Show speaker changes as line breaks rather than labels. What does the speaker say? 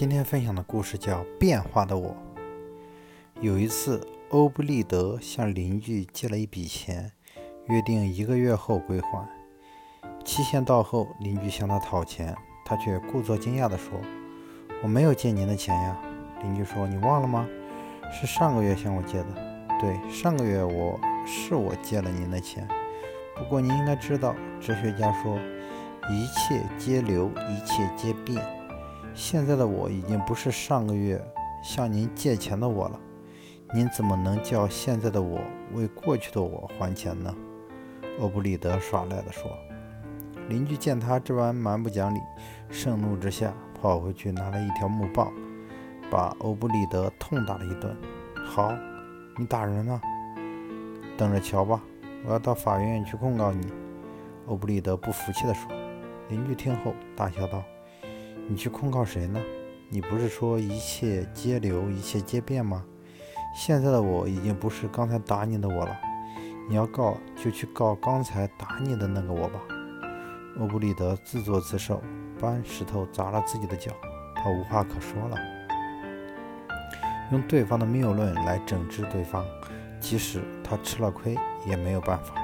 今天分享的故事叫《变化的我》。有一次，欧布利德向邻居借了一笔钱，约定一个月后归还。期限到后，邻居向他讨钱，他却故作惊讶地说：“我没有借您的钱呀。”邻居说：“你忘了吗？是上个月向我借的。”“对，上个月我是我借了您的钱。不过您应该知道，哲学家说，一切皆流，一切皆变。”现在的我已经不是上个月向您借钱的我了，您怎么能叫现在的我为过去的我还钱呢？欧布里德耍赖地说。邻居见他这般蛮不讲理，盛怒之下跑回去拿了一条木棒，把欧布里德痛打了一顿。好，你打人了，等着瞧吧！我要到法院去控告你。欧布里德不服气地说。邻居听后大笑道。你去控告谁呢？你不是说一切皆流，一切皆变吗？现在的我已经不是刚才打你的我了。你要告，就去告刚才打你的那个我吧。欧布里德自作自受，搬石头砸了自己的脚，他无话可说了。用对方的谬论来整治对方，即使他吃了亏，也没有办法。